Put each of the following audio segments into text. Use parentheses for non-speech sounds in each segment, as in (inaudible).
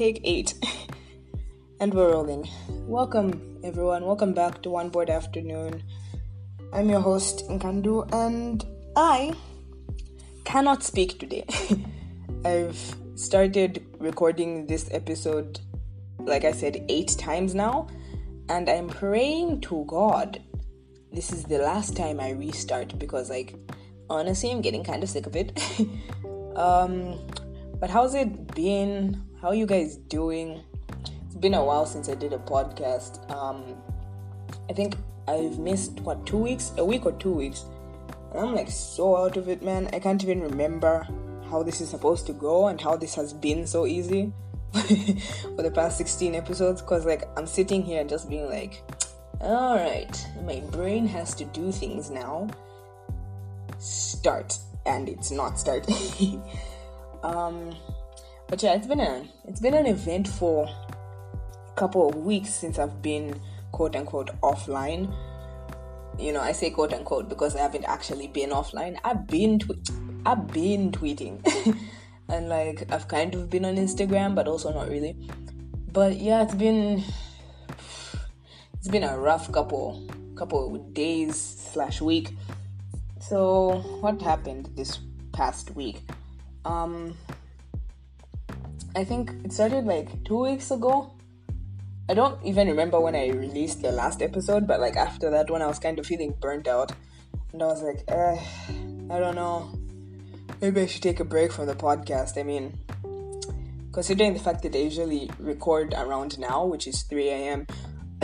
take eight. (laughs) and we're rolling. Welcome, everyone. Welcome back to One Board Afternoon. I'm your host, Nkandu, and I cannot speak today. (laughs) I've started recording this episode, like I said, eight times now, and I'm praying to God this is the last time I restart because, like, honestly, I'm getting kind of sick of it. (laughs) um, but how's it been? How are you guys doing? It's been a while since I did a podcast. Um, I think I've missed what two weeks, a week or two weeks, and I'm like so out of it, man. I can't even remember how this is supposed to go and how this has been so easy (laughs) for the past 16 episodes. Cause like I'm sitting here just being like, all right, my brain has to do things now. Start, and it's not starting. (laughs) um but yeah, it's been a it's been an eventful couple of weeks since I've been quote unquote offline. You know, I say quote unquote because I haven't actually been offline. I've been tw- I've been tweeting, (laughs) and like I've kind of been on Instagram, but also not really. But yeah, it's been it's been a rough couple couple days slash week. So what happened this past week? Um, I think it started like two weeks ago. I don't even remember when I released the last episode, but like after that one, I was kind of feeling burnt out. And I was like, eh, I don't know. Maybe I should take a break from the podcast. I mean, considering the fact that I usually record around now, which is 3 a.m., (laughs)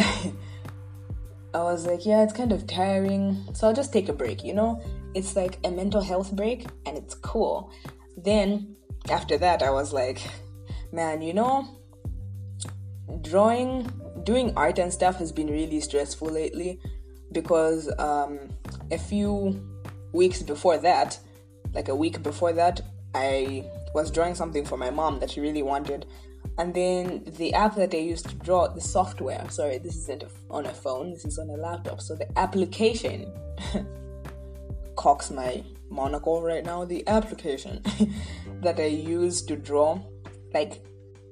I was like, yeah, it's kind of tiring. So I'll just take a break, you know? It's like a mental health break and it's cool. Then after that, I was like, man, you know, drawing, doing art and stuff has been really stressful lately because um, a few weeks before that, like a week before that, I was drawing something for my mom that she really wanted. And then the app that I used to draw, the software, sorry, this isn't on a phone, this is on a laptop. So the application (laughs) cocks my monocle right now. The application (laughs) that I used to draw, like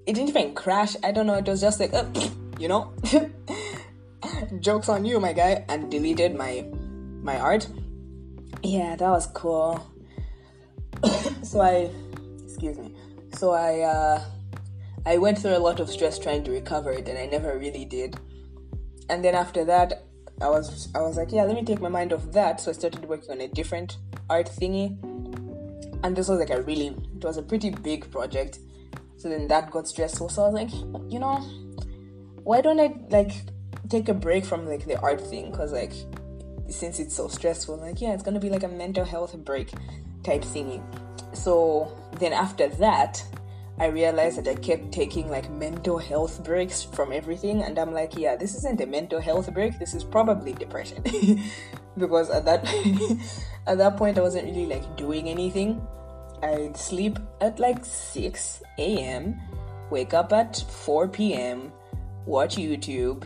it didn't even crash. I don't know. It was just like, uh, (sniffs) you know, (laughs) jokes on you, my guy, and deleted my my art. Yeah, that was cool. (coughs) so I, excuse me. So I uh, I went through a lot of stress trying to recover it, and I never really did. And then after that, I was I was like, yeah, let me take my mind off that. So I started working on a different art thingy, and this was like a really it was a pretty big project so then that got stressful. So I was like, you know, why don't I like take a break from like the art thing? Cause like since it's so stressful, like yeah, it's gonna be like a mental health break type thingy. So then after that, I realized that I kept taking like mental health breaks from everything, and I'm like, yeah, this isn't a mental health break. This is probably depression, (laughs) because at that (laughs) at that point I wasn't really like doing anything. I'd sleep at like 6 a.m., wake up at 4 p.m., watch YouTube,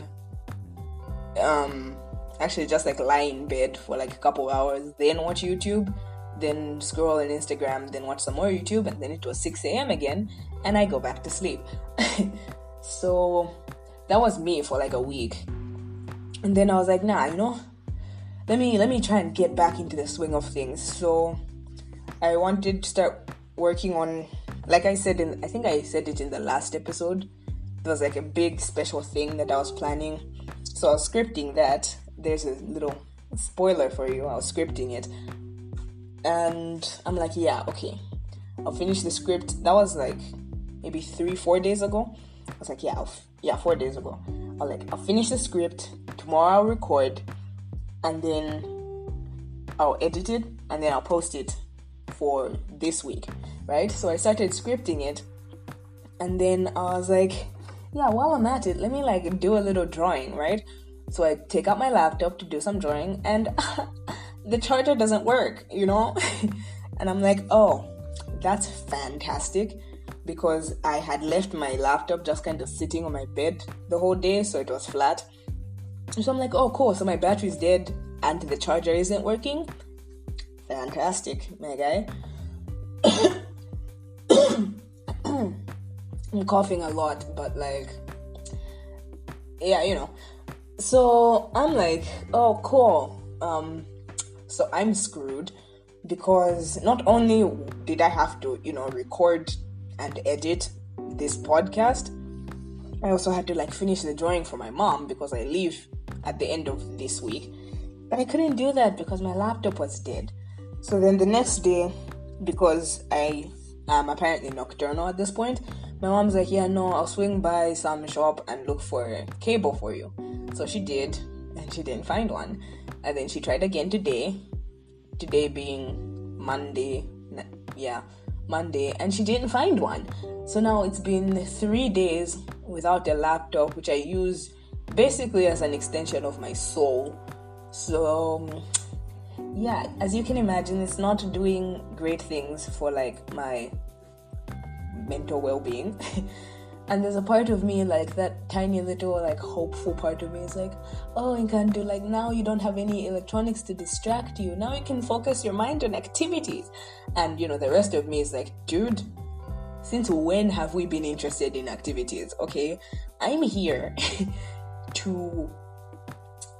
um, actually just like lie in bed for like a couple hours, then watch YouTube, then scroll on Instagram, then watch some more YouTube, and then it was 6 a.m. again, and I go back to sleep. (laughs) so that was me for like a week. And then I was like, nah, you know, let me let me try and get back into the swing of things. So I wanted to start working on, like I said in, I think I said it in the last episode. There was like a big special thing that I was planning. So I was scripting that. There's a little spoiler for you. I was scripting it. And I'm like, yeah, okay. I'll finish the script. That was like maybe three, four days ago. I was like, yeah, f- yeah, four days ago. I'll like, I'll finish the script. Tomorrow I'll record. And then I'll edit it. And then I'll post it for this week, right? So I started scripting it, and then I was like, yeah, while I'm at it, let me like do a little drawing, right? So I take out my laptop to do some drawing, and (laughs) the charger doesn't work, you know? (laughs) and I'm like, oh, that's fantastic because I had left my laptop just kind of sitting on my bed the whole day, so it was flat. So I'm like, oh, cool. So my battery's dead and the charger isn't working fantastic, my guy. (coughs) I'm coughing a lot, but like, yeah, you know. So I'm like, oh, cool. Um, so I'm screwed because not only did I have to, you know, record and edit this podcast, I also had to like finish the drawing for my mom because I leave at the end of this week. But I couldn't do that because my laptop was dead. So then the next day, because I am apparently nocturnal at this point, my mom's like, Yeah, no, I'll swing by some shop and look for a cable for you. So she did, and she didn't find one. And then she tried again today, today being Monday, yeah, Monday, and she didn't find one. So now it's been three days without a laptop, which I use basically as an extension of my soul. So, um, yeah, as you can imagine, it's not doing great things for like my mental well-being. (laughs) And there's a part of me like that tiny little like hopeful part of me is like oh you can't do like now you don't have any electronics to distract you. Now you can focus your mind on activities. And you know the rest of me is like dude since when have we been interested in activities? Okay i'm here (laughs) to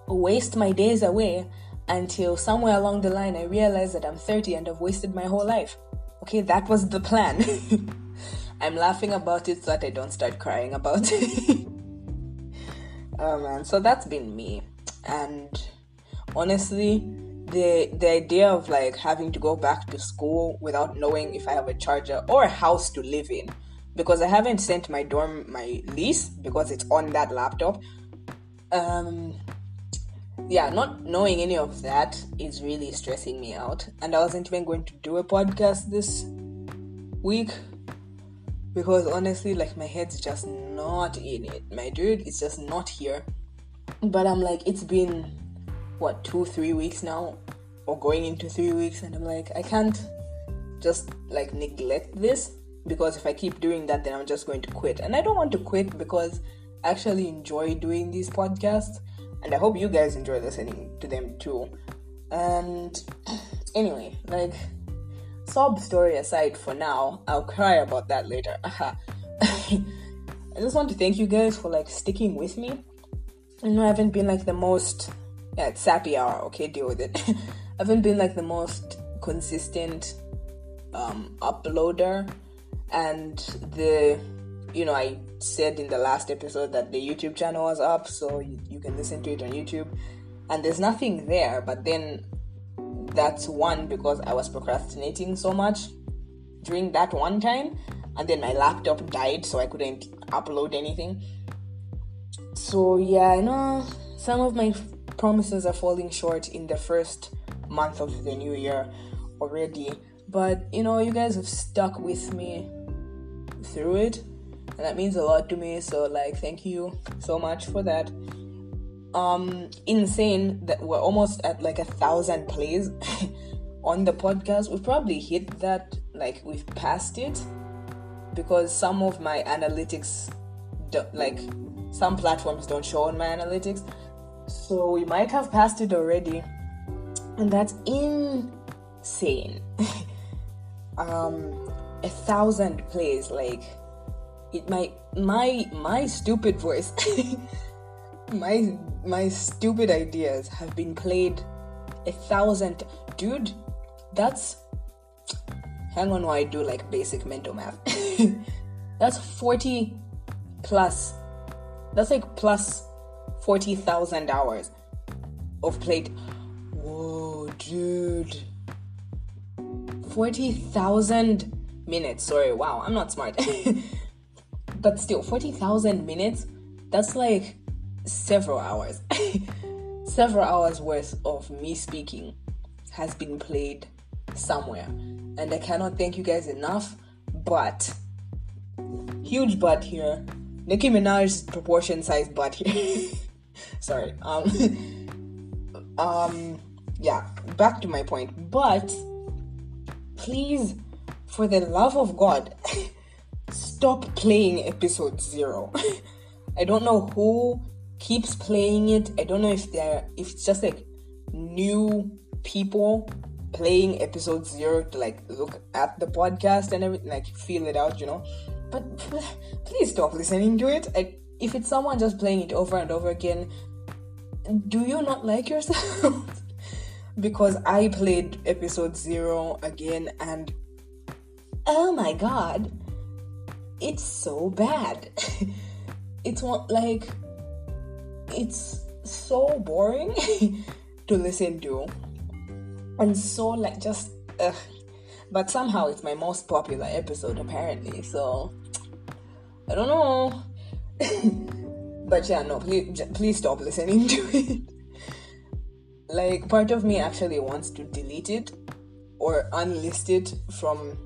waste my days away until somewhere along the line I realize that I'm 30 and I've wasted my whole life. Okay, that was the plan. (laughs) I'm laughing about it so that I don't start crying about it. (laughs) oh man, so that's been me. And honestly, the the idea of like having to go back to school without knowing if I have a charger or a house to live in because I haven't sent my dorm my lease because it's on that laptop. Um yeah, not knowing any of that is really stressing me out. And I wasn't even going to do a podcast this week because honestly, like my head's just not in it. My dude is just not here. But I'm like, it's been what two, three weeks now, or going into three weeks, and I'm like, I can't just like neglect this because if I keep doing that, then I'm just going to quit. And I don't want to quit because I actually enjoy doing these podcasts, and I hope you guys enjoy listening to them too. And (clears throat) anyway, like sob story aside for now, I'll cry about that later. (laughs) I just want to thank you guys for like sticking with me. You know I haven't been like the most yeah, it's sappy hour, okay, deal with it. (laughs) I haven't been like the most consistent um uploader and the you know I said in the last episode that the YouTube channel was up so you, you can listen to it on YouTube and there's nothing there but then that's one because I was procrastinating so much during that one time, and then my laptop died, so I couldn't upload anything. So, yeah, I know some of my promises are falling short in the first month of the new year already, but you know, you guys have stuck with me through it, and that means a lot to me. So, like, thank you so much for that. Um insane that we're almost at like a thousand plays (laughs) on the podcast. We've probably hit that like we've passed it because some of my analytics like some platforms don't show on my analytics. So we might have passed it already. And that's insane. (laughs) Um a thousand plays like it my my my stupid voice (laughs) my my stupid ideas have been played a thousand dude that's hang on while i do like basic mental math. (laughs) That's 40 plus that's like plus 40,000 hours of played. Whoa dude. 40,000 minutes sorry wow i'm not smart (laughs) but still 40,000 minutes that's like several hours, (laughs) several hours worth of me speaking has been played somewhere. And I cannot thank you guys enough, but huge butt here. Nicki Minaj's proportion size butt here. (laughs) Sorry. Um (laughs) um yeah, back to my point. But please, for the love of God, stop playing episode zero. (laughs) I don't know who keeps playing it. I don't know if they're if it's just like new people playing episode zero to like look at the podcast and everything, like feel it out, you know. but (sighs) please stop listening to it. If it's someone just playing it over and over again, do you not like yourself? (laughs) because I played episode zero again and oh my god, it's so bad. (laughs) it's what like it's so boring (laughs) to listen to and so like just ugh. but somehow it's my most popular episode apparently so i don't know (laughs) but yeah no please please stop listening to it like part of me actually wants to delete it or unlist it from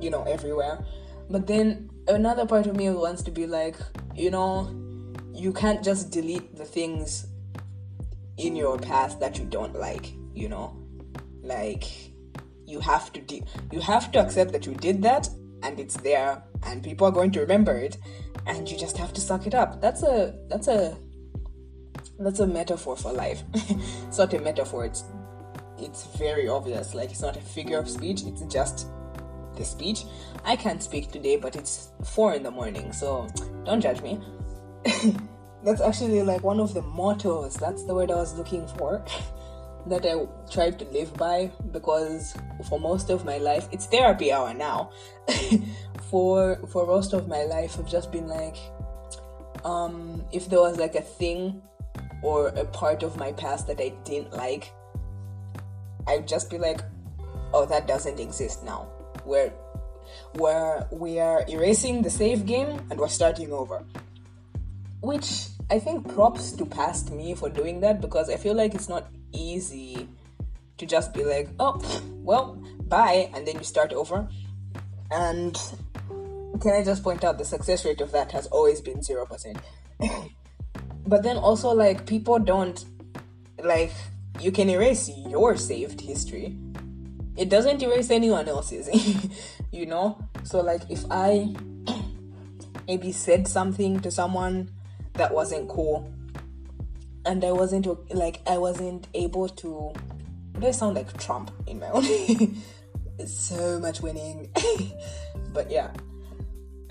you know everywhere but then another part of me wants to be like you know you can't just delete the things in your past that you don't like you know? Like you have to de- you have to accept that you did that and it's there and people are going to remember it and you just have to suck it up. That's a that's a that's a metaphor for life. (laughs) It's not a metaphor. It's it's very obvious. Like it's not a figure of speech. It's just the speech i can't speak today but it's four in the morning so don't judge me (laughs) that's actually like one of the mottos that's the word i was looking for (laughs) that I tried to live by because for most of my life it's therapy hour now. (laughs) for for most of my life I've just been like um if there was like a thing or a part of my past that I didn't like I'd just be like oh that doesn't exist now. We're where we are erasing the save game and we're starting over. Which I think props to past me for doing that because I feel like it's not easy to just be like, oh, well, bye, and then you start over. And can I just point out the success rate of that has always been 0%. (laughs) but then also, like, people don't, like, you can erase your saved history. It doesn't erase anyone else's, (laughs) you know? So, like, if I (clears throat) maybe said something to someone that wasn't cool, and I wasn't like I wasn't able to. I sound like Trump in my (laughs) own? so much winning, (laughs) but yeah. (coughs)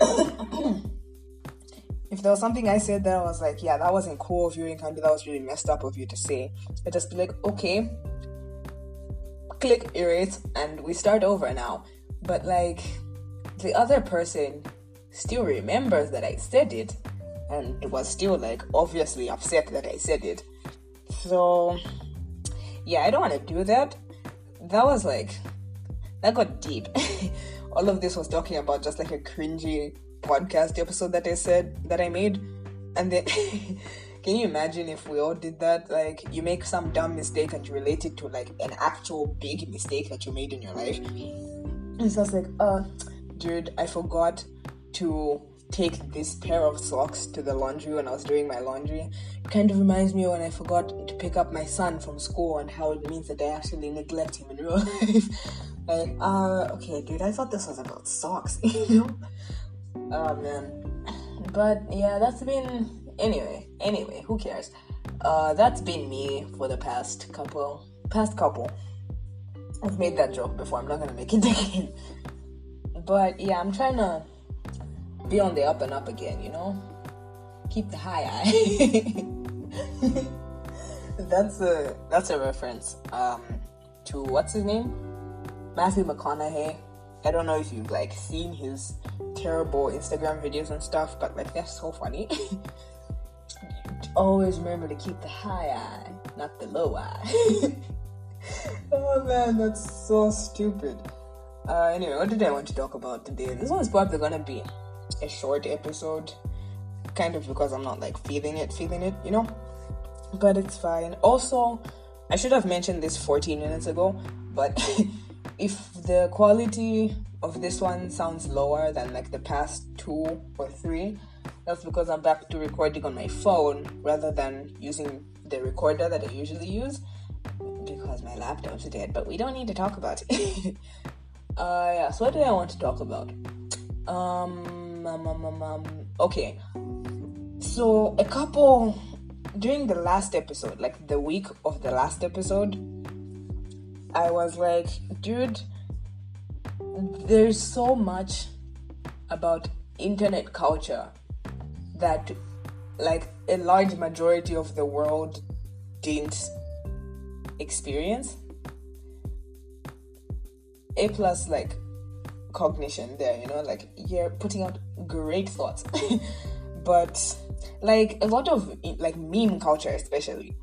if there was something I said that I was like, yeah, that wasn't cool of you, and of that was really messed up of you to say, I just be like, okay, click erase, and we start over now. But like, the other person still remembers that I said it, and was still like obviously upset that I said it. So yeah, I don't want to do that. That was like that got deep. (laughs) All of this was talking about just like a cringy podcast episode that I said that I made, and then. (laughs) Can you imagine if we all did that? Like, you make some dumb mistake and you relate it to like an actual big mistake that you made in your life. And so I was like, uh, dude, I forgot to take this pair of socks to the laundry when I was doing my laundry. It kind of reminds me when I forgot to pick up my son from school and how it means that I actually neglect him in real (laughs) life. like, uh, okay, dude, I thought this was about socks, you (laughs) know? Oh man. But yeah, that's been anyway, anyway, who cares? Uh that's been me for the past couple past couple. I've made that joke before, I'm not gonna make it (laughs) again. But yeah, I'm trying to be on the up and up again, you know? Keep the high eye. (laughs) that's a that's a reference um, to what's his name? Matthew McConaughey. I don't know if you've like seen his terrible Instagram videos and stuff, but like they're so funny. (laughs) Always remember to keep the high eye, not the low eye. (laughs) oh man, that's so stupid. Uh, anyway, what did I want to talk about today? This one's probably gonna be a short episode, kind of because I'm not like feeling it, feeling it, you know? But it's fine. Also, I should have mentioned this 14 minutes ago, but (laughs) if the quality of this one sounds lower than like the past two or three, that's because I'm back to recording on my phone rather than using the recorder that I usually use because my laptop's dead, but we don't need to talk about it. (laughs) uh, yeah, so what did I want to talk about? Um, um, um, um, um, okay. So a couple during the last episode, like the week of the last episode, I was like, dude, there's so much about internet culture that like a large majority of the world didn't experience. A plus like cognition there, you know, like you're putting out great thoughts. (laughs) but like a lot of like meme culture especially,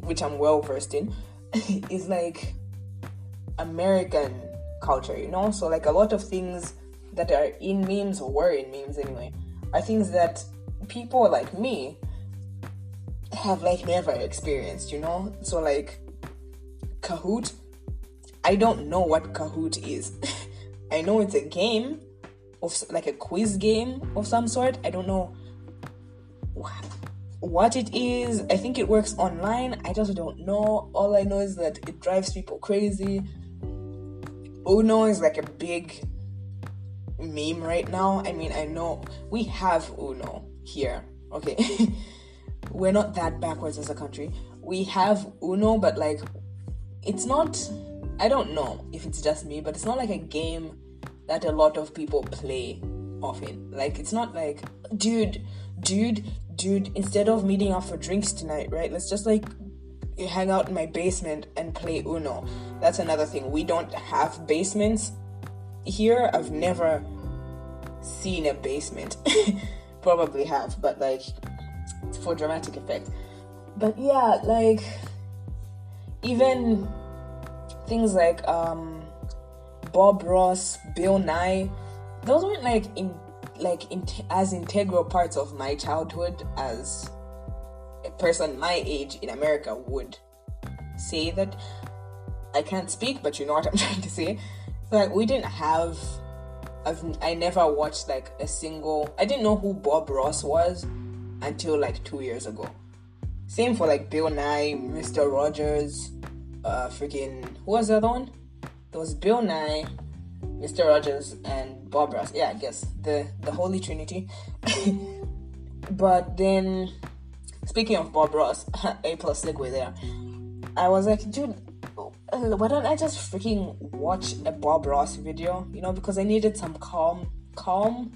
which I'm well versed in, (laughs) is like American culture, you know? So like a lot of things that are in memes or were in memes anyway are things that people like me have like never experienced, you know? So like Kahoot, I don't know what Kahoot is. (laughs) I know it's a game of like a quiz game of some sort. I don't know what it is. I think it works online. I just don't know. All I know is that it drives people crazy. Uno is like a big meme right now. I mean, I know we have Uno here, okay? (laughs) We're not that backwards as a country. We have Uno, but like, it's not. I don't know if it's just me, but it's not like a game that a lot of people play often. Like, it's not like, dude, dude, dude, instead of meeting up for drinks tonight, right? Let's just like hang out in my basement and play Uno. That's another thing. We don't have basements here. I've never seen a basement. (laughs) Probably have, but like for dramatic effect. But yeah, like even things like um Bob Ross, Bill Nye, those weren't like in like in, as integral parts of my childhood as a person my age in America would say that I can't speak, but you know what I'm (laughs) trying to say. Like we didn't have I've I never watched like a single I didn't know who Bob Ross was until like two years ago. Same for like Bill Nye, Mr. Rogers, uh freaking who was the other one? There was Bill Nye, Mr. Rogers, and Bob Ross. Yeah, I guess the the Holy Trinity. (laughs) but then speaking of Bob Ross, (laughs) A plus segue there. I was like, dude, why don't I just freaking watch a Bob Ross video? You know, because I needed some calm, calm.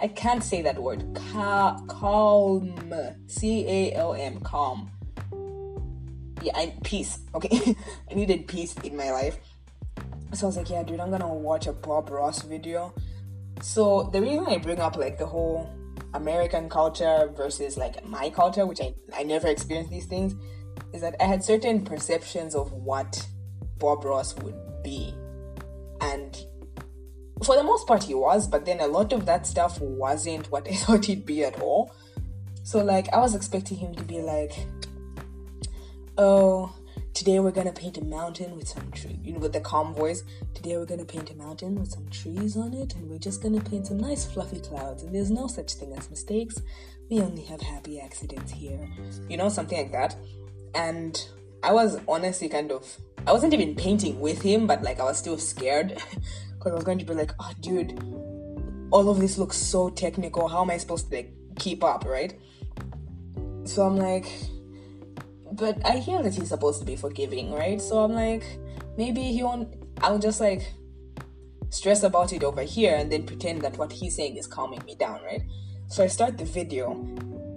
I can't say that word. Ca- calm. C A L M. Calm. Yeah, I peace. Okay, (laughs) I needed peace in my life. So I was like, yeah, dude, I'm gonna watch a Bob Ross video. So the reason I bring up like the whole American culture versus like my culture, which I I never experienced these things, is that I had certain perceptions of what Bob Ross would be. And for the most part, he was, but then a lot of that stuff wasn't what I (laughs) thought he'd be at all. So, like, I was expecting him to be like, oh, today we're gonna paint a mountain with some tree, you know, with the calm voice. Today we're gonna paint a mountain with some trees on it, and we're just gonna paint some nice fluffy clouds. And there's no such thing as mistakes. We only have happy accidents here, you know, something like that. And I was honestly kind of I wasn't even painting with him, but like I was still scared (laughs) because I was going to be like, oh, dude, all of this looks so technical. How am I supposed to like keep up, right? So I'm like, but I hear that he's supposed to be forgiving, right? So I'm like, maybe he won't. I'll just like stress about it over here and then pretend that what he's saying is calming me down, right? So I start the video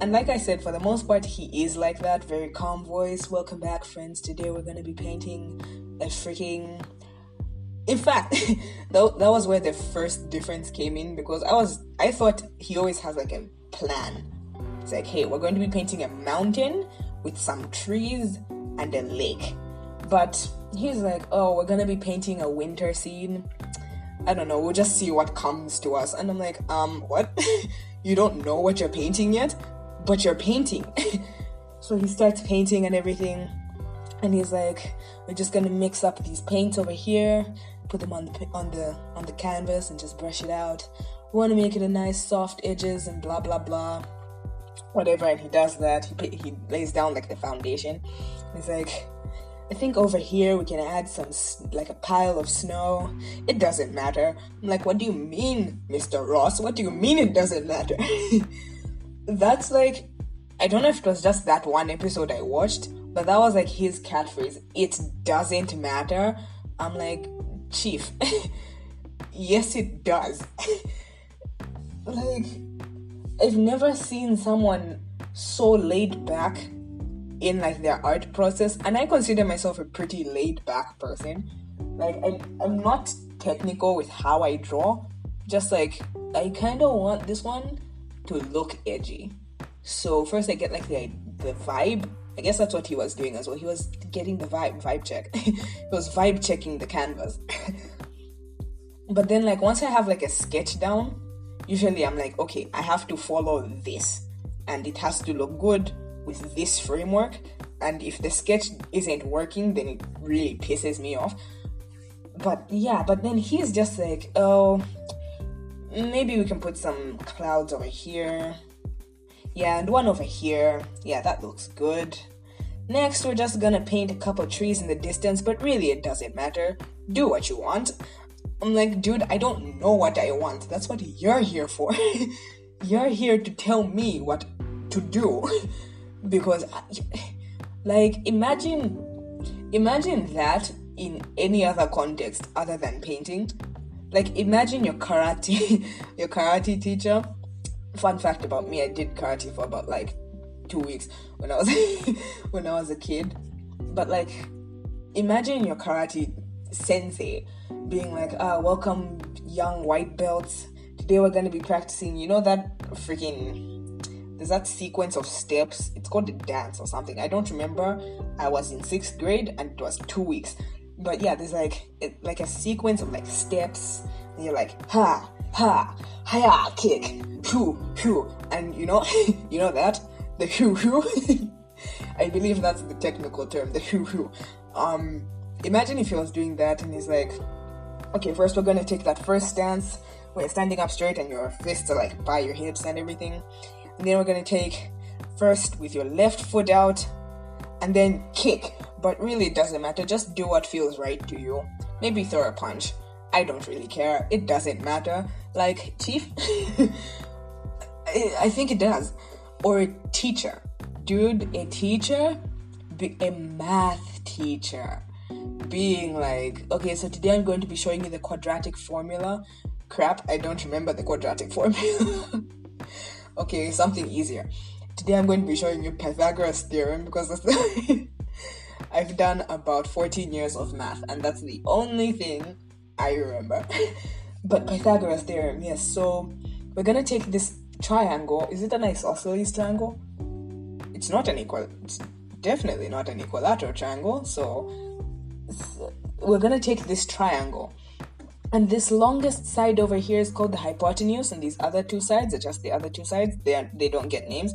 and like I said, for the most part, he is like that, very calm voice. Welcome back, friends. Today we're gonna be painting a freaking. In fact, (laughs) that, that was where the first difference came in because I was I thought he always has like a plan. It's like, hey, we're going to be painting a mountain with some trees and a lake. But he's like, oh, we're gonna be painting a winter scene. I don't know, we'll just see what comes to us. And I'm like, um, what? (laughs) you don't know what you're painting yet? But you're painting. (laughs) so he starts painting and everything. And he's like, we're just gonna mix up these paints over here, put them on the on the on the canvas, and just brush it out. We want to make it a nice soft edges and blah blah blah, whatever. And he does that. He he lays down like the foundation. He's like, I think over here we can add some like a pile of snow. It doesn't matter. I'm like, what do you mean, Mr. Ross? What do you mean it doesn't matter? (laughs) that's like I don't know if it was just that one episode I watched, but that was like his catchphrase. It doesn't matter. I'm like, Chief, (laughs) yes, it does. (laughs) like I've never seen someone so laid back in like their art process and I consider myself a pretty laid back person. Like I'm, I'm not technical with how I draw. Just like I kind of want this one to look edgy. So first I get like the the vibe. I guess that's what he was doing as well. He was getting the vibe vibe check. (laughs) he was vibe checking the canvas. (laughs) but then like once I have like a sketch down, usually I'm like, okay, I have to follow this and it has to look good with this framework. And if the sketch isn't working, then it really pisses me off. But yeah, but then he's just like, oh, maybe we can put some clouds over here. Yeah, and one over here. Yeah, that looks good. Next, we're just gonna paint a couple trees in the distance, but really it doesn't matter. Do what you want. I'm like, dude, I don't know what I want. That's what you're here for. (laughs) you're here to tell me what to do. (laughs) because, like, imagine, imagine that in any other context other than painting. Like, imagine your karate, (laughs) your karate teacher. Fun fact about me: I did karate for about like two weeks when I was (laughs) when I was a kid. But like, imagine your karate sensei being like, ah, welcome young white belts. Today we're gonna be practicing, you know, that freaking there's that sequence of steps. It's called a dance or something. I don't remember. I was in sixth grade and it was two weeks. But yeah, there's like it, like a sequence of like steps. And you're like ha ha ha kick hoo hoo, and you know (laughs) you know that the hoo hoo. (laughs) I believe that's the technical term, the hoo hoo. Um, imagine if he was doing that and he's like, okay, first we're gonna take that first stance where you're standing up straight and your fists are like by your hips and everything. And then we're gonna take first with your left foot out and then kick. But really, it doesn't matter. Just do what feels right to you. Maybe throw a punch. I don't really care. It doesn't matter. Like, Chief? (laughs) I think it does. Or a teacher. Dude, a teacher? A math teacher being like, okay, so today I'm going to be showing you the quadratic formula. Crap, I don't remember the quadratic (laughs) formula. okay, something easier. Today I'm going to be showing you Pythagoras theorem because that's the (laughs) I've done about 14 years of math and that's the only thing I remember. (laughs) but Pythagoras theorem, yes. So we're gonna take this triangle. Is it an isosceles triangle? It's not an equal. It's definitely not an equilateral triangle. So we're gonna take this triangle and this longest side over here is called the hypotenuse and these other two sides are just the other two sides they, are, they don't get names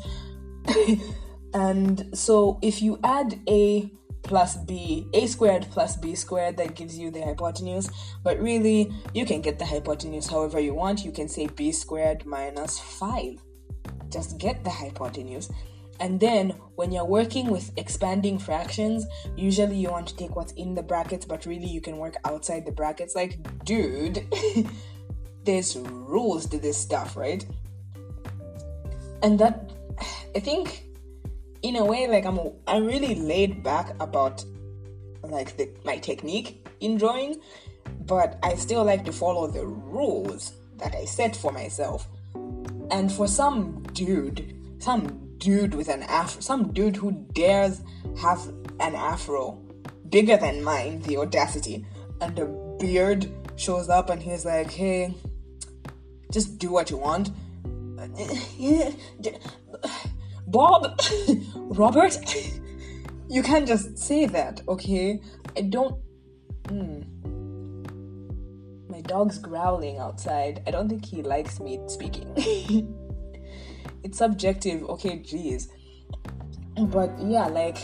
(laughs) and so if you add a plus b a squared plus b squared that gives you the hypotenuse but really you can get the hypotenuse however you want you can say b squared minus 5 just get the hypotenuse and then when you're working with expanding fractions, usually you want to take what's in the brackets, but really you can work outside the brackets. Like, dude, (laughs) there's rules to this stuff, right? And that, I think, in a way, like I'm, I'm really laid back about like the, my technique in drawing, but I still like to follow the rules that I set for myself. And for some dude, some dude with an afro, some dude who dares have an afro bigger than mine, the audacity, and a beard shows up and he's like, hey, just do what you want. (laughs) Bob, (laughs) Robert, (laughs) you can't just say that, okay? I don't. Mm. My dog's growling outside. I don't think he likes me speaking. (laughs) it's subjective okay jeez. but yeah like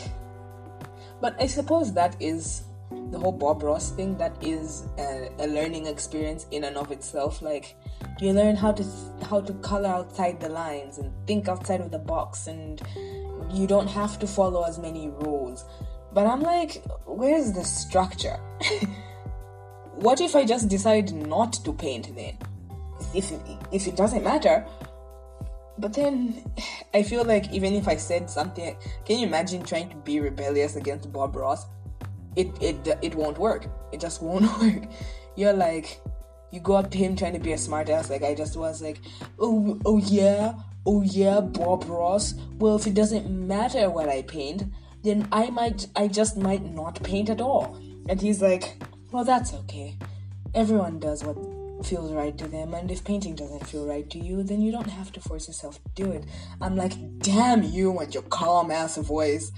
but i suppose that is the whole bob ross thing that is a, a learning experience in and of itself like you learn how to how to color outside the lines and think outside of the box and you don't have to follow as many rules but i'm like where's the structure (laughs) what if i just decide not to paint then if if it doesn't matter but then (sighs) I feel like even if I said something, can you imagine trying to be rebellious against Bob Ross? It it it won't work. It just won't (laughs) work. You're like, you go up to him trying to be a smartass, like I just was like, oh, oh yeah, oh yeah, Bob Ross. Well, if it doesn't matter what I paint, then I might, I just might not paint at all. And he's like, well, that's okay. Everyone does what feels right to them, and if painting doesn't feel right to you, then you don't have to force yourself to do it. I'm like, damn you and your calm ass voice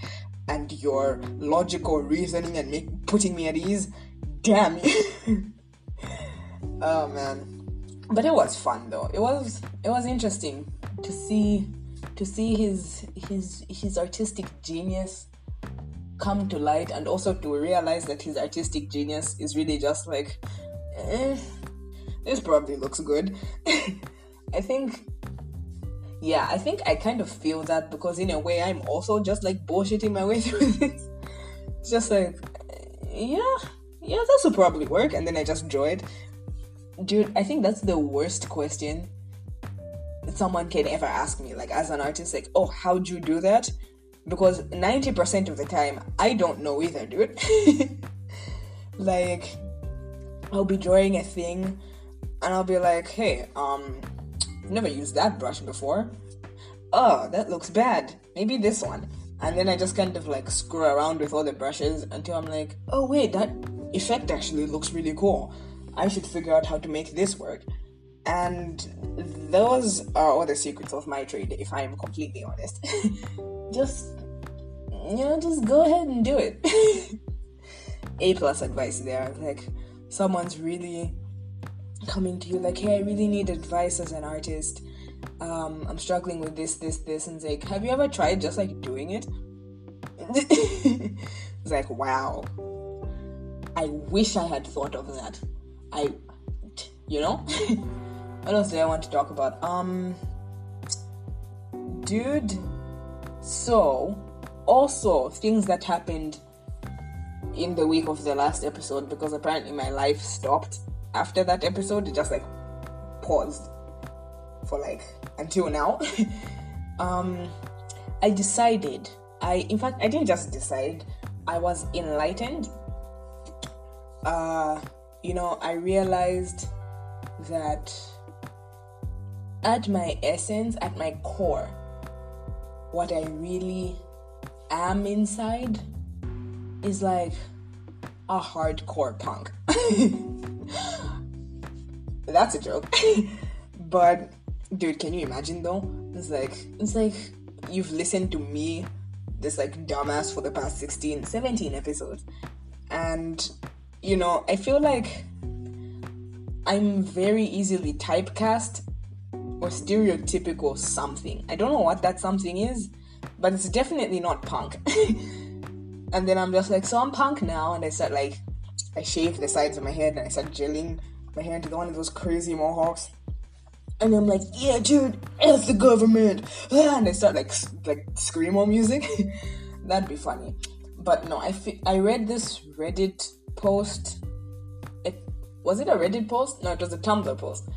and your logical reasoning and make, putting me at ease. Damn you. (laughs) oh man. But it was fun though. It was it was interesting to see to see his his his artistic genius come to light and also to realize that his artistic genius is really just like eh, this probably looks good. (laughs) I think yeah, I think I kind of feel that because in a way I'm also just like bullshitting my way (laughs) through this. It's just like, yeah, yeah, this will probably work, and then I just draw it. Dude, I think that's the worst question someone can ever ask me, like as an artist, like, oh, how'd you do that? Because 90% of the time, I don't know either, dude. (laughs) like, I'll be drawing a thing, and I'll be like, hey, um, never used that brush before. Oh, that looks bad. Maybe this one. And then I just kind of like screw around with all the brushes until I'm like, oh wait, that effect actually looks really cool. I should figure out how to make this work. And those are all the secrets of my trade, if I am completely honest. (laughs) just, you know, just go ahead and do it. (laughs) A plus advice there. Like, someone's really coming to you like, hey, I really need advice as an artist. Um, I'm struggling with this, this, this, and it's like, have you ever tried just like doing it? (laughs) it's like, wow. I wish I had thought of that. I, you know? (laughs) what else do I want to talk about? Um, dude. So, also things that happened in the week of the last episode because apparently my life stopped after that episode, it just like paused for like until now. (laughs) um, I decided. I in fact I didn't just decide. I was enlightened. Uh, you know, I realized that at my essence, at my core, what I really am inside is like a hardcore punk. (laughs) That's a joke. (laughs) but dude, can you imagine though? It's like it's like you've listened to me, this like dumbass for the past 16, 17 episodes. And you know, I feel like I'm very easily typecast or stereotypical something. I don't know what that something is, but it's definitely not punk. (laughs) and then I'm just like, so I'm punk now, and I start like, I shave the sides of my head and I start gelling my hair into one of those crazy mohawks. And I'm like, yeah, dude, F the government. Ah, and they start like like screamo music. (laughs) That'd be funny. But no, I fi- I read this Reddit post. It was it a Reddit post? No, it was a Tumblr post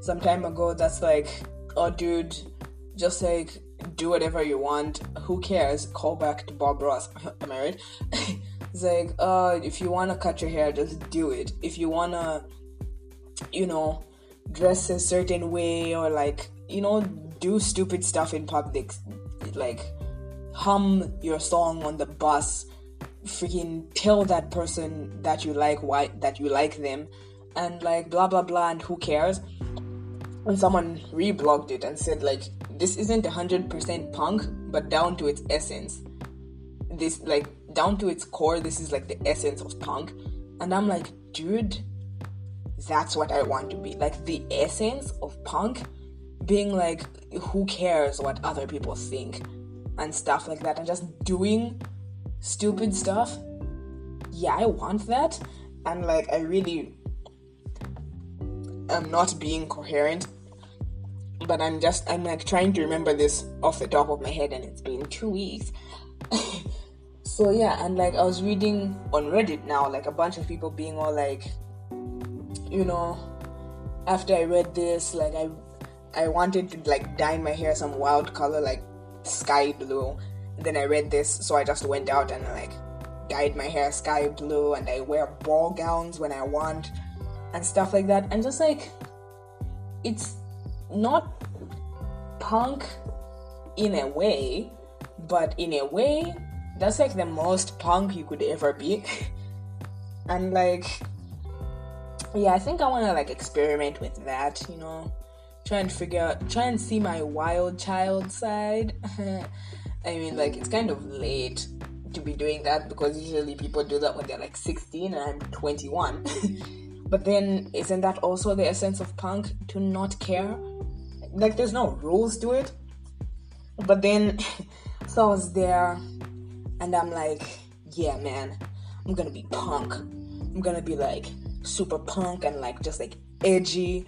some time ago. That's like, oh, dude, just like do whatever you want. Who cares? Call back to Bob Ross. (laughs) Am I right? (laughs) it's like, uh, if you wanna cut your hair, just do it. If you wanna you know, dress a certain way or like, you know, do stupid stuff in public. Like, hum your song on the bus. Freaking tell that person that you like why that you like them and like blah blah blah and who cares? And someone reblogged it and said like this isn't 100% punk but down to its essence. This like down to its core this is like the essence of punk. And i'm like dude that's what I want to be. Like the essence of punk being like, who cares what other people think and stuff like that, and just doing stupid stuff. Yeah, I want that. And like, I really am not being coherent, but I'm just, I'm like trying to remember this off the top of my head, and it's been two weeks. (laughs) so yeah, and like, I was reading on Reddit now, like a bunch of people being all like, you know, after I read this, like I I wanted to like dye my hair some wild color like sky blue. And then I read this, so I just went out and like dyed my hair sky blue and I wear ball gowns when I want. and stuff like that. And just like, it's not punk in a way, but in a way, that's like the most punk you could ever be. (laughs) and like, yeah, I think I want to like experiment with that, you know, try and figure out, try and see my wild child side. (laughs) I mean, like, it's kind of late to be doing that because usually people do that when they're like 16 and I'm 21. (laughs) but then, isn't that also the essence of punk to not care? Like, there's no rules to it. But then, (laughs) so I was there and I'm like, yeah, man, I'm gonna be punk. I'm gonna be like super punk and like just like edgy.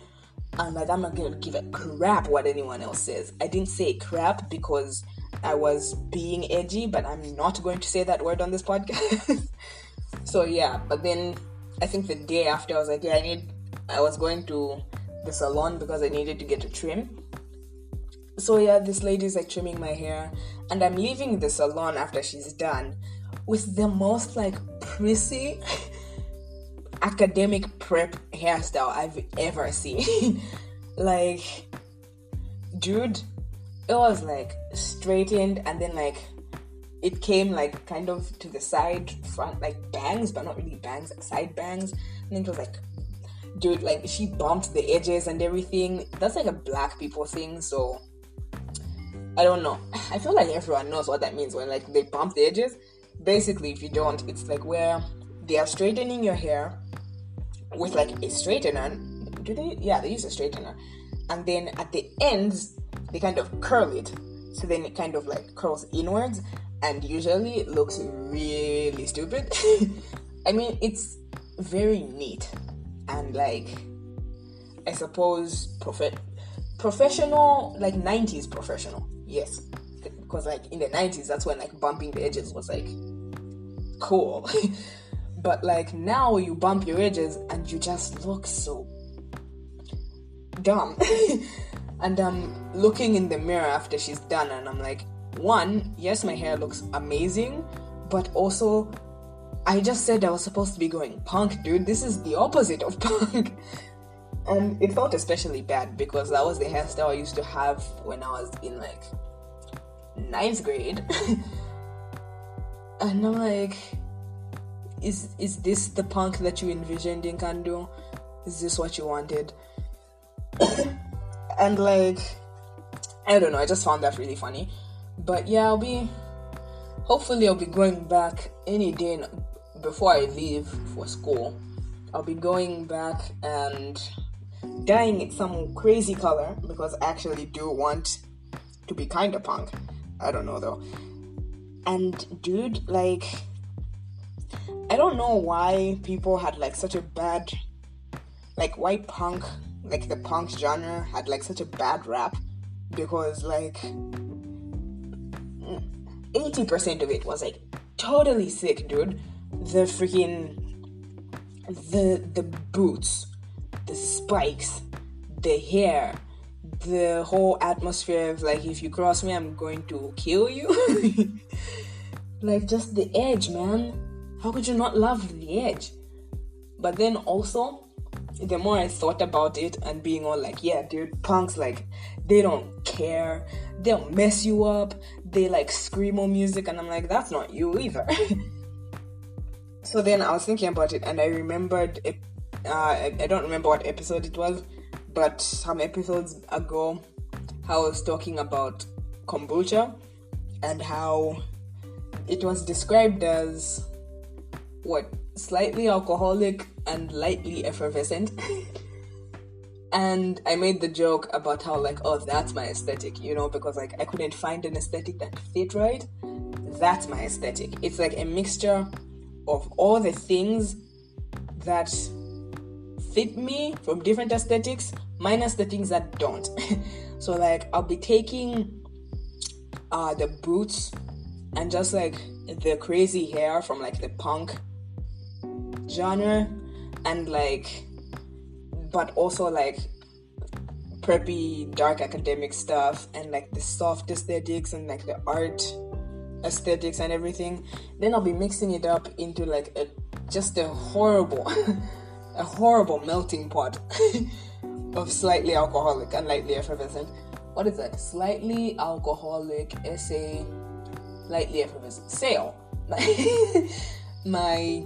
And like, I'm not gonna give a crap what anyone else says. I didn't say crap because I was being edgy, but I'm not going to say that word on this podcast. (laughs) so yeah, but then I think the day after I was like, yeah, I need. I was going to the salon because I needed to get a trim. So yeah, this lady's like trimming my hair, and I'm leaving the salon after she's done with the most like prissy (laughs) academic prep hairstyle I've ever seen. (laughs) like, dude, it was like straightened and then like it came like kind of to the side front like bangs but not really bangs like side bangs. And then it was like dude like she bumped the edges and everything. That's like a black people thing so i don't know. (sighs) I feel like everyone knows what that means when like they bump the edges. Basically if you don't it's like where they are straightening your hair with like a straightener. Do they? Yeah they use a straightener. And then at the ends they kind of curl it. So then it kind of like curls inwards and usually it looks really stupid. (laughs) I mean it's very neat and like i suppose prof- professional like 90s professional. Yes. Because like in the 90s that's when like bumping the edges was like cool. (laughs) But like now you bump your edges and you just look so dumb (laughs) and I'm looking in the mirror after she's done, and I'm like, one, yes, my hair looks amazing, but also, I just said I was supposed to be going punk, dude. This is the opposite of (laughs) punk. and it felt especially bad because that was the hairstyle I used to have when I was in like ninth grade. (laughs) and I'm like, is is this the punk that you envisioned in Kando? Is this what you wanted? (coughs) and like I don't know, I just found that really funny. But yeah, I'll be hopefully I'll be going back any day before I leave for school. I'll be going back and dyeing it some crazy color because I actually do want to be kind of punk. I don't know though. And dude, like I don't know why people had like such a bad like why punk like the punk genre had like such a bad rap because like 80% of it was like totally sick, dude. The freaking the the boots, the spikes, the hair, the whole atmosphere of like if you cross me I'm going to kill you. (laughs) like just the edge, man. How could you not love the edge? But then also the more I thought about it and being all like, yeah, dude, punks like they don't care, they'll mess you up, they like screamo music, and I'm like, that's not you either. (laughs) so then I was thinking about it, and I remembered, it, uh, I, don't remember what episode it was, but some episodes ago, I was talking about kombucha and how it was described as what slightly alcoholic and lightly effervescent. (laughs) and I made the joke about how like, oh, that's my aesthetic, you know, because like I couldn't find an aesthetic that fit right. That's my aesthetic. It's like a mixture of all the things that fit me from different aesthetics, minus the things that don't. (laughs) so like I'll be taking uh the boots and just like the crazy hair from like the punk genre and like but also like preppy dark academic stuff and like the soft aesthetics and like the art aesthetics and everything then i'll be mixing it up into like a just a horrible (laughs) a horrible melting pot (laughs) of slightly alcoholic and lightly effervescent. What is that? Slightly alcoholic essay, lightly effervescent. sale (laughs) my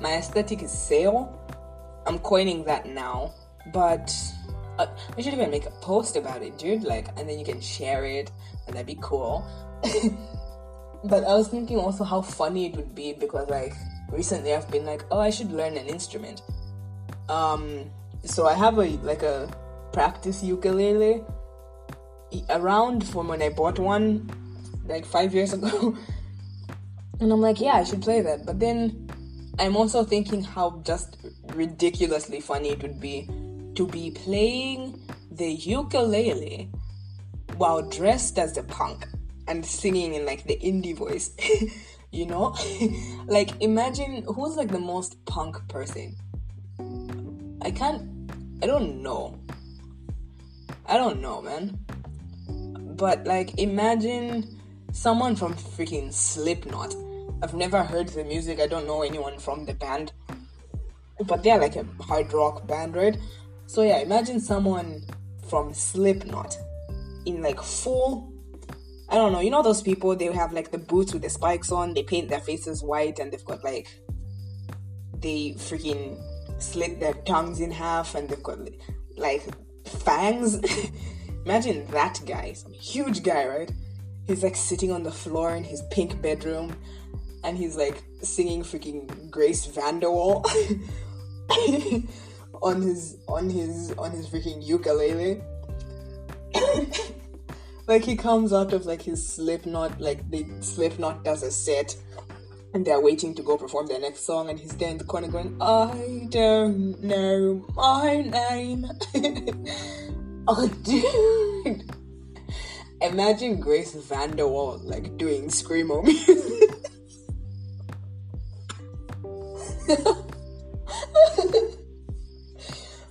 my aesthetic is sale. I'm coining that now, but uh, we should even make a post about it, dude. Like, and then you can share it, and that'd be cool. (laughs) but I was thinking also how funny it would be because, like, recently I've been like, oh, I should learn an instrument. Um, so I have a like a practice ukulele around from when I bought one like five years ago. (laughs) and I'm like, yeah, I should play that. But then I'm also thinking how just ridiculously funny it would be to be playing the ukulele while dressed as a punk and singing in like the indie voice. (laughs) you know? (laughs) like imagine who's like the most punk person I can't. I don't know. I don't know, man. But like, imagine someone from freaking Slipknot. I've never heard the music. I don't know anyone from the band, but they're like a hard rock band, right? So yeah, imagine someone from Slipknot in like full. I don't know. You know those people? They have like the boots with the spikes on. They paint their faces white, and they've got like they freaking slit their tongues in half and they've got like fangs. (laughs) Imagine that guy, some huge guy, right? He's like sitting on the floor in his pink bedroom and he's like singing freaking Grace VanderWaal (laughs) on his on his on his freaking ukulele. (coughs) like he comes out of like his Slipknot, like the Slipknot does a set and they're waiting to go perform their next song and he's there in the corner going i don't know my name. (laughs) Oh dude. Imagine Grace VanderWaal like doing screamo music (laughs) (laughs)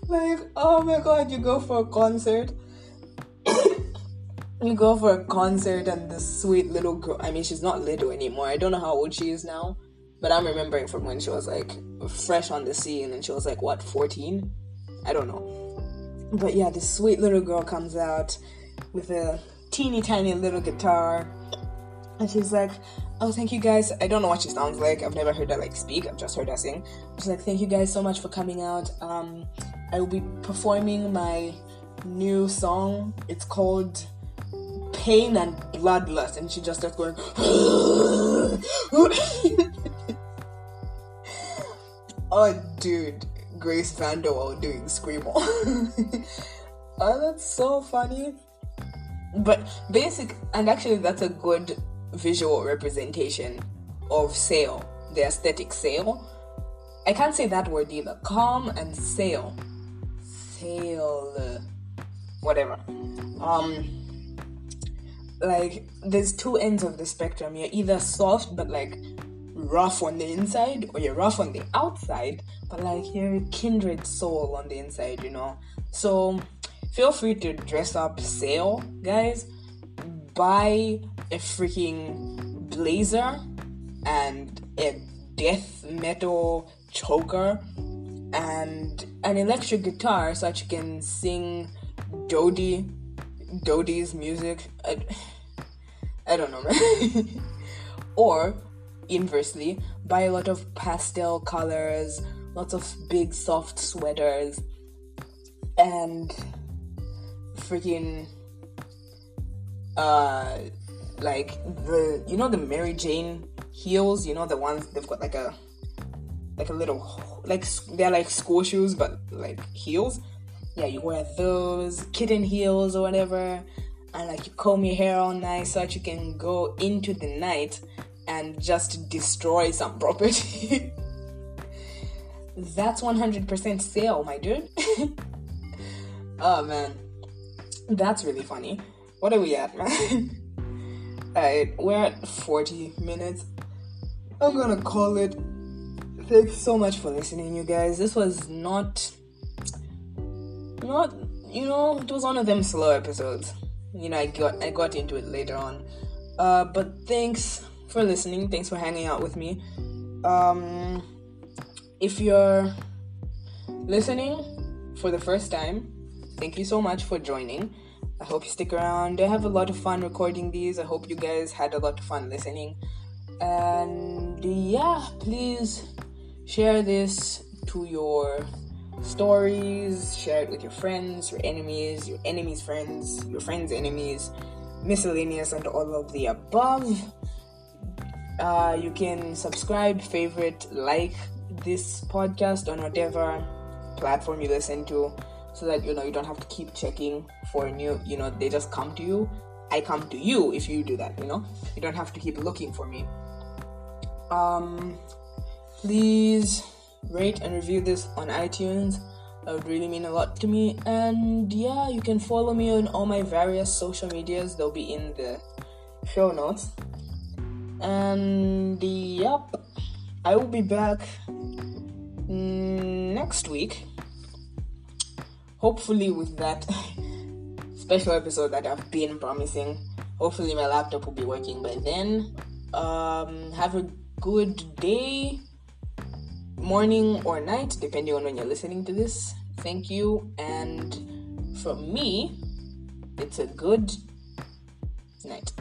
like oh my god you go for a concert. (coughs) You go for a concert and this sweet little girl i mean she's not little anymore. I don't know how old she is now but i'm remembering from when she was like fresh on the scene and she was like what 14 i don't know. But yeah this sweet little girl comes out with a teeny tiny little guitar and she's like oh thank you guys. I don't know what she sounds like. I've never heard her like speak. I've just heard her sing. She's like thank you guys so much for coming out. Um i will be performing my new song. It's called pain and bloodlust, and she just starts going. (laughs) oh, dude, Grace VanderWaal doing screamo. (laughs) oh, that's so funny. But basic, and actually, that's a good visual representation of sail, the aesthetic sail. I can't say that word either. Calm and sail, sail, whatever. Um, like there's two ends of the spectrum. You're either soft but like rough on the inside, or you're rough on the outside, but like you're a kindred soul on the inside, you know. So feel free to dress up sail, guys. Buy a freaking blazer and a death metal choker and an electric guitar so that you can sing Dodie Dodie's music. I, I don't know, man. (laughs) or inversely, buy a lot of pastel colors, lots of big soft sweaters, and freaking uh like the you know the Mary Jane heels, you know the ones they've got like a like a little like they're like school shoes but like heels yeah, you wear those kitten heels or whatever, and like you comb your hair all nice so that you can go into the night and just destroy some property. (laughs) That's 100% sale, my dude. (laughs) oh man, that's really funny. What are we at, man? (laughs) Alright, we're at 40 minutes. I'm gonna call it. Thanks so much for listening, you guys. This was not not you know it was one of them slow episodes you know i got i got into it later on uh, but thanks for listening thanks for hanging out with me um, if you're listening for the first time, thank you so much for joining. I hope you stick around. I have a lot of fun recording these. I hope you guys had a lot of fun listening. And yeah, please share this to your stories, share it with your friends, your enemies, your enemies' friends, your friends' enemies, miscellaneous, and all of the above. Uh, you can subscribe, favorite, like this podcast on whatever platform you listen to so that you know you don't have to keep checking for new you know they just come to you i come to you if you do that you know you don't have to keep looking for me um please rate and review this on iTunes. That would really mean a lot to me. And yeah, you can follow me on all my various social medias. They'll be in the show notes. And yep, I will be back next week. Hopefully, with that (laughs) special episode that I've been promising. Hopefully, my laptop will be working by then. Um, have a good day morning or night, depending on when you're listening to this. Thank you. And from me, it's a good night.